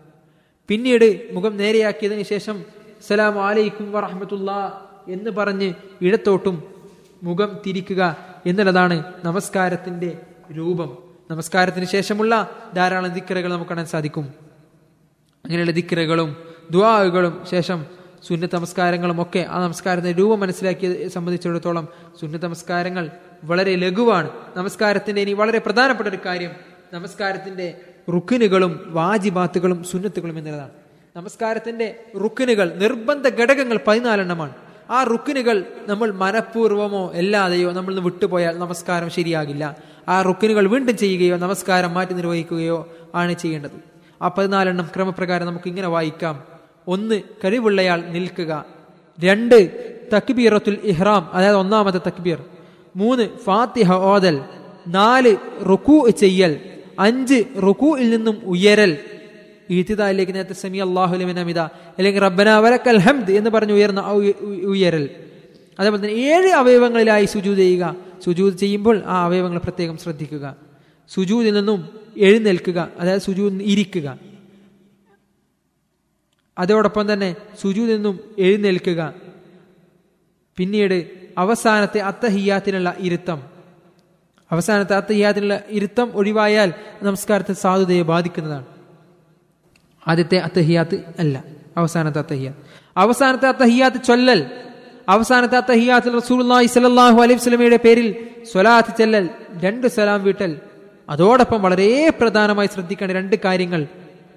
പിന്നീട് മുഖം നേരെയാക്കിയതിനു ശേഷം അസ്സലാമു അലൈക്കും വറഹമത്തുല്ലാ എന്ന് പറഞ്ഞ് ഇടത്തോട്ടും മുഖം തിരിക്കുക എന്നുള്ളതാണ് നമസ്കാരത്തിന്റെ രൂപം. നമസ്കാരത്തിന് ശേഷമുള്ള ധാരാളം ദിക്കറകൾ നമുക്ക് കാണാൻ സാധിക്കും. അങ്ങനെയുള്ള ദിക്കറകളും ദ്വാകളും ശേഷം സുന്ന നമസ്കാരങ്ങളും ഒക്കെ ആ നമസ്കാരത്തിന്റെ രൂപം മനസ്സിലാക്കിയത് സംബന്ധിച്ചിടത്തോളം സുന്ന നമസ്കാരങ്ങൾ വളരെ ലഘുവാണ്. നമസ്കാരത്തിന്റെ ഇനി വളരെ പ്രധാനപ്പെട്ട ഒരു കാര്യം നമസ്കാരത്തിന്റെ റുക്കിനുകളും വാജിബാത്തുകളും സുന്നത്തുകളും എന്നുള്ളതാണ്. നമസ്കാരത്തിന്റെ റുക്കിനുകൾ നിർബന്ധ ഘടകങ്ങൾ പതിനാലെണ്ണമാണ്. ആ റുക്കിനുകൾ നമ്മൾ മനഃപൂർവമോ അല്ലാതെയോ നമ്മൾ വിട്ടുപോയാൽ നമസ്കാരം ശരിയാകില്ല. ആ റുക്കിനുകൾ വീണ്ടും ചെയ്യുകയോ നമസ്കാരം മാറ്റി നിർവഹിക്കുകയോ ആണ് ചെയ്യേണ്ടത്. ആ പതിനാലെണ്ണം ക്രമപ്രകാരം നമുക്ക് ഇങ്ങനെ വായിക്കാം. ഒന്ന് കഴിവുള്ളയാൾ നിൽക്കുക. രണ്ട് തക്ബീറത്തുൽ ഇഹ്റാം അതായത് ഒന്നാമത്തെ തക്ബീർ. മൂന്ന് ഫാത്തിഹ ഓതൽ. നാല് റുക്കു ചെയ്യൽ. അഞ്ച് റുക്കുയിൽ നിന്നും ഉയരൽ. ഈത്തിദാലിലേക്ക് നേരത്തെ സമി അള്ളാഹുലിമിനമിത അല്ലെങ്കിൽ റബ്ബന വലക്കൽ ഹംദ് എന്ന് പറഞ്ഞ് ഉയർന്ന ഉയരൽ. അതേപോലെ തന്നെ ഏഴ് അവയവങ്ങളിലായി സുജൂത് ചെയ്യുക. സുജൂത് ചെയ്യുമ്പോൾ ആ അവയവങ്ങൾ പ്രത്യേകം ശ്രദ്ധിക്കുക. സുജൂതിൽ നിന്നും എഴുന്നേൽക്കുക അതായത് സുജൂത് ഇരിക്കുക. അതോടൊപ്പം തന്നെ സുജൂതിൽ നിന്നും എഴുന്നേൽക്കുക. പിന്നീട് അവസാനത്തെ അത്തഹിയാത്തിനുള്ള ഇരുത്തം. അവസാനത്തെ അത്തഹിയാത്തിനുള്ള ഇരുത്തം ഒഴിവായാൽ നമസ്കാരത്തെ സാധുതയെ ബാധിക്കുന്നതാണ്. ആദ്യത്തെ അത്തഹിയാത്ത് അല്ല. അവസാനത്തെ അത്തഹിയാത്ത്. അവസാനത്തെ അത്തഹിയാത്ത് ചൊല്ലൽ. അവസാനത്തെ അത്തഹിയാത്തിൽ റസൂലുള്ളാഹി സലാഹു അലൈഹി വസല്ലമയുടെ പേരിൽ സ്വലാത്ത് ചെല്ലൽ രണ്ട് സലാം വീട്ടൽ. അതോടൊപ്പം വളരെ പ്രധാനമായി ശ്രദ്ധിക്കേണ്ട രണ്ട് കാര്യങ്ങൾ.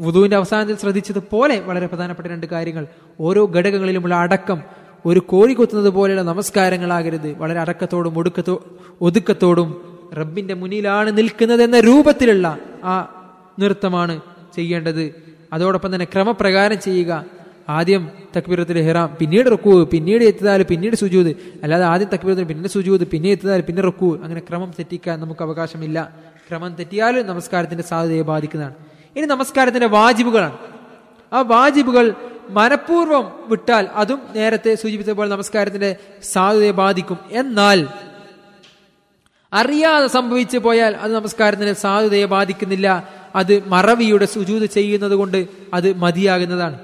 വുദുവിന്റെ അവസാനത്തിൽ ശ്രദ്ധിച്ചതുപോലെ വളരെ പ്രധാനപ്പെട്ട രണ്ട് കാര്യങ്ങൾ. ഓരോ ഘടകങ്ങളിലുമുള്ള അടക്കം. ഒരു കോഴി കുത്തുന്നത് പോലെയുള്ള നമസ്കാരങ്ങളാകരുത്. വളരെ അടക്കത്തോടും ഒടുക്കത്തോ ഒതുക്കത്തോടും റബ്ബിന്റെ മുന്നിലാണ് നിൽക്കുന്നത് എന്ന രൂപത്തിലുള്ള ആ നൃത്തമാണ് ചെയ്യേണ്ടത്. അതോടൊപ്പം തന്നെ ക്രമപ്രകാരം ചെയ്യുക. ആദ്യം തക്ബീറത്തിൽ ഹെറാം പിന്നീട് റുക്കു പിന്നീട് എത്തുതാൽ പിന്നീട് സുജൂത് അല്ലാതെ ആദ്യം തക്ബീറത്തിൽ പിന്നെ സുജൂത് പിന്നെ എത്തുതാൽ പിന്നെ റുക്കു. അങ്ങനെ ക്രമം തെറ്റിക്കാൻ നമുക്ക് അവകാശമില്ല. ക്രമം തെറ്റിയാൽ നമസ്കാരത്തിന്റെ സാധ്യതയെ ബാധിക്കുന്നതാണ്. ഇനി നമസ്കാരത്തിന്റെ വാജിബുകളാണ്. ആ വാജിബുകൾ മനഃപൂർവം വിട്ടാൽ അതും നേരത്തെ സൂചിപ്പിച്ചതുപോലെ നമസ്കാരത്തിന്റെ സാധ്യതയെ ബാധിക്കും. എന്നാൽ അറിയാതെ സംഭവിച്ചു പോയാൽ അത് നമസ്കാരത്തിന്റെ സാധ്യതയെ ബാധിക്കുന്നില്ല. അത് മറവിയുടെ സുജൂത് ചെയ്യുന്നത് കൊണ്ട് അത് മതിയാകുന്നതാണ്.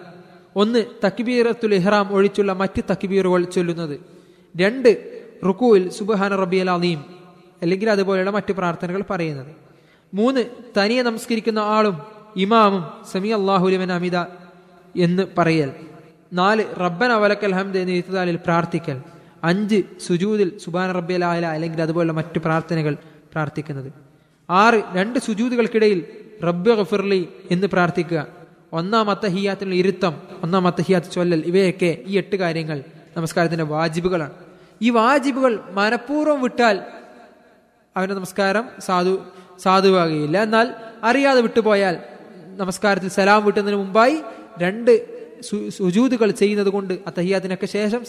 ഒന്ന് തക്ബീറത്തുൽ ഇഹ്റാം ഒഴിച്ചുള്ള മറ്റ് തക്ബീറുകൾ ചൊല്ലുന്നത്. രണ്ട് റുക്കുവിൽ സുബഹാന റബിയൽ അലീം അല്ലെങ്കിൽ അതുപോലെയുള്ള മറ്റ് പ്രാർത്ഥനകൾ പറയുന്നത്. മൂന്ന് തനിയെ നമസ്കരിക്കുന്ന ആളും ഇമാമും സമി അള്ളാഹുലിമൻ അമിത എന്ന് പറയൽ. നാല് റബ്ബൻ അവലക്കൽ ഹംദ് എന്ന് പ്രാർത്ഥിക്കൽ. അഞ്ച് സുജൂദിൽ റബ്ബിയൽ അല അല്ലെങ്കിൽ അതുപോലുള്ള മറ്റ് പ്രാർത്ഥനകൾ പ്രാർത്ഥിക്കുന്നത്. ആറ് രണ്ട് സുജൂദുകൾക്കിടയിൽ റബ്ബ് ഗഫിർലി എന്ന് പ്രാർത്ഥിക്കുക. ഒന്നാം അത്തഹിയാത്തിനുള്ള ഇരുത്തം ഒന്നാം അത്തഹിയാത്ത് ചൊല്ലൽ ഇവയൊക്കെ ഈ എട്ട് കാര്യങ്ങൾ നമസ്കാരത്തിന്റെ വാജിബുകളാണ്. ഈ വാജിബുകൾ മനഃപൂർവം വിട്ടാൽ അവന്റെ നമസ്കാരം സാധു സാധുവാകുകയില്ല. എന്നാൽ അറിയാതെ വിട്ടുപോയാൽ നമസ്കാരത്തിൽ സലാം വിട്ടുന്നതിന് മുമ്പായി രണ്ട് സുജൂതുകൾ ചെയ്യുന്നത് കൊണ്ട് അത്തഹിയാത്തിനൊക്കെ ശേഷം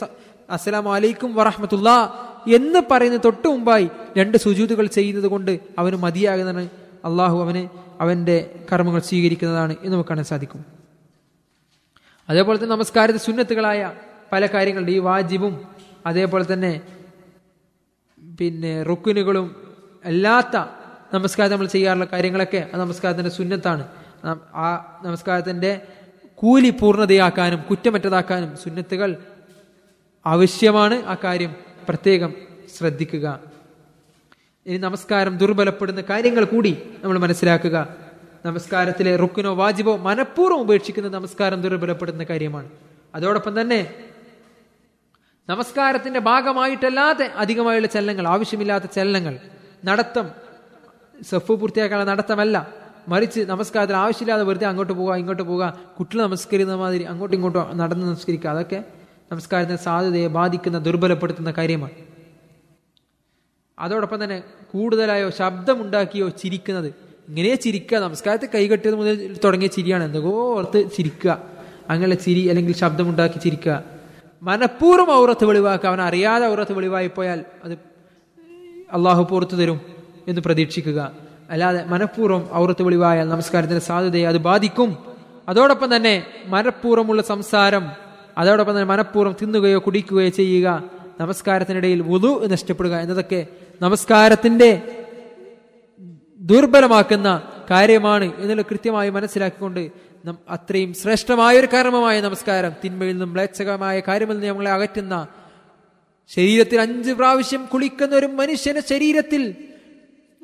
അസ്സലാം അലൈക്കും വറഹമത്തുള്ള എന്ന് പറയുന്ന തൊട്ട് മുമ്പായി രണ്ട് സുജൂതുകൾ ചെയ്യുന്നത് കൊണ്ട് അവന് മതിയാകുന്നതാണ്. അള്ളാഹു അവന് അവന്റെ കർമ്മങ്ങൾ സ്വീകരിക്കുന്നതാണ് എന്ന് നമുക്ക് കാണാൻ സാധിക്കും. അതേപോലെ തന്നെ നമസ്കാരത്തെ സുന്നത്തുകളായ പല കാര്യങ്ങളുണ്ട് ഈ വാജിബും അതേപോലെ തന്നെ പിന്നെ റുക്കുനുകളും അല്ലാത്ത നമസ്കാരം നമ്മൾ ചെയ്യാറുള്ള കാര്യങ്ങളൊക്കെ ആ നമസ്കാരത്തിന്റെ സുന്നത്താണ്. ആ നമസ്കാരത്തിന്റെ കൂലി പൂർണതയാക്കാനും കുറ്റമറ്റതാക്കാനും സുന്നത്തുകൾ ആവശ്യമാണ് ആ കാര്യം പ്രത്യേകം ശ്രദ്ധിക്കുക. ഇനി നമസ്കാരം ദുർബലപ്പെടുന്ന കാര്യങ്ങൾ കൂടി നമ്മൾ മനസ്സിലാക്കുക. നമസ്കാരത്തിലെ റുക്കിനോ വാജിബോ മനഃപൂർവം ഉപേക്ഷിക്കുന്ന നമസ്കാരം ദുർബലപ്പെടുന്ന കാര്യമാണ്. അതോടൊപ്പം തന്നെ നമസ്കാരത്തിന്റെ ഭാഗമായിട്ടല്ലാതെ അധികമായുള്ള ചലനങ്ങൾ ആവശ്യമില്ലാത്ത ചലനങ്ങൾ നടത്തം സഫ് പൂർത്തിയാക്കാനുള്ള നടത്തമല്ല. മറിച്ച് നമസ്കാരത്തിൽ ആവശ്യമില്ലാതെ വെറുതെ അങ്ങോട്ട് പോവുക ഇങ്ങോട്ട് പോവുക കുട്ടികൾ നമസ്കരിക്കുന്ന മാതിരി അങ്ങോട്ടും ഇങ്ങോട്ടും നടന്ന് നമസ്കരിക്കുക. അതൊക്കെ നമസ്കാരത്തിന് സാധ്യതയെ ബാധിക്കുന്ന ദുർബലപ്പെടുത്തുന്ന കാര്യമാണ്. അതോടൊപ്പം തന്നെ കൂടുതലായോ ശബ്ദമുണ്ടാക്കിയോ ചിരിക്കുന്നത്. ഇങ്ങനെ ചിരിക്കുക. നമസ്കാരത്തെ കൈകെട്ടിയത് മുതൽ തുടങ്ങിയ ചിരിയാണ്. എന്തൊക്കെ ഓർത്ത് ചിരിക്കുക. അങ്ങനെ ചിരി അല്ലെങ്കിൽ ശബ്ദമുണ്ടാക്കി ചിരിക്കുക. മനഃപൂർവം ഔറത്ത് വെളിവാക്കുക. അവൻ അറിയാതെ ഔറത്ത് വെളിവായി പോയാൽ അത് അള്ളാഹു പുറത്തു തരും എന്ന് പ്രതീക്ഷിക്കുക. അല്ലാതെ മനഃപൂർവം ഔറത്ത് വെളിവായാൽ നമസ്കാരത്തിന്റെ സാധ്യതയെ അത് ബാധിക്കും. അതോടൊപ്പം തന്നെ മനഃപൂർവമുള്ള സംസാരം അതോടൊപ്പം തന്നെ മനഃപൂർവം തിന്നുകയോ കുടിക്കുകയോ ചെയ്യുക നമസ്കാരത്തിനിടയിൽ വുതു നഷ്ടപ്പെടുക എന്നതൊക്കെ നമസ്കാരത്തിന്റെ ദുർബലമാക്കുന്ന കാര്യമാണ് എന്നുള്ള കൃത്യമായി മനസ്സിലാക്കിക്കൊണ്ട് അത്രയും ശ്രേഷ്ഠമായ ഒരു കർമ്മമായ നമസ്കാരം തിന്മയിൽ നിന്നും മ്ലേച്ഛകമായ കാര്യമിൽ നിന്ന് നമ്മളെ അകറ്റുന്ന ശരീരത്തിൽ അഞ്ച് പ്രാവശ്യം കുളിക്കുന്ന ഒരു മനുഷ്യന്റെ ശരീരത്തിൽ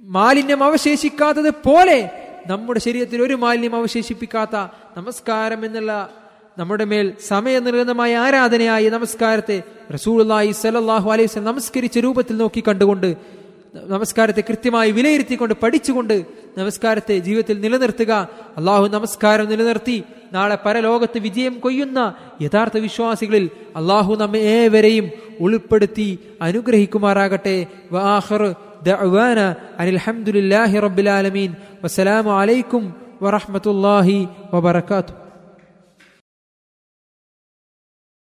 മാലിന്യം അവശേഷിക്കാത്തത് പോലെ നമ്മുടെ ശരീരത്തിൽ ഒരു മാലിന്യം അവശേഷിപ്പിക്കാത്ത നമസ്കാരം എന്നുള്ള നമ്മുടെ മേൽ സമയനിർഗതമായ ആരാധനയായ നമസ്കാരത്തെ റസൂളി സലാഹു അലൈഹി നമസ്കരിച്ച രൂപത്തിൽ നോക്കി കണ്ടുകൊണ്ട് നമസ്കാരത്തെ കൃത്യമായി വിലയിരുത്തിക്കൊണ്ട് പഠിച്ചുകൊണ്ട് നമസ്കാരത്തെ ജീവിതത്തിൽ നിലനിർത്തുക. അള്ളാഹു നമസ്കാരം നിലനിർത്തി. നാളെ പരലോകത്ത് വിജയം കൊയ്യുന്ന യഥാർത്ഥ വിശ്വാസികളിൽ അള്ളാഹു നമ്മെ ഏവരെയും ഉൾപ്പെടുത്തി അനുഗ്രഹിക്കുമാറാകട്ടെ. അനിൽഹമുല്ലാഹി റബ്ബിലാലമീൻ വസ്സലാമലൈക്കും വറഹമത്തല്ലാഹി വബർക്കാത്തു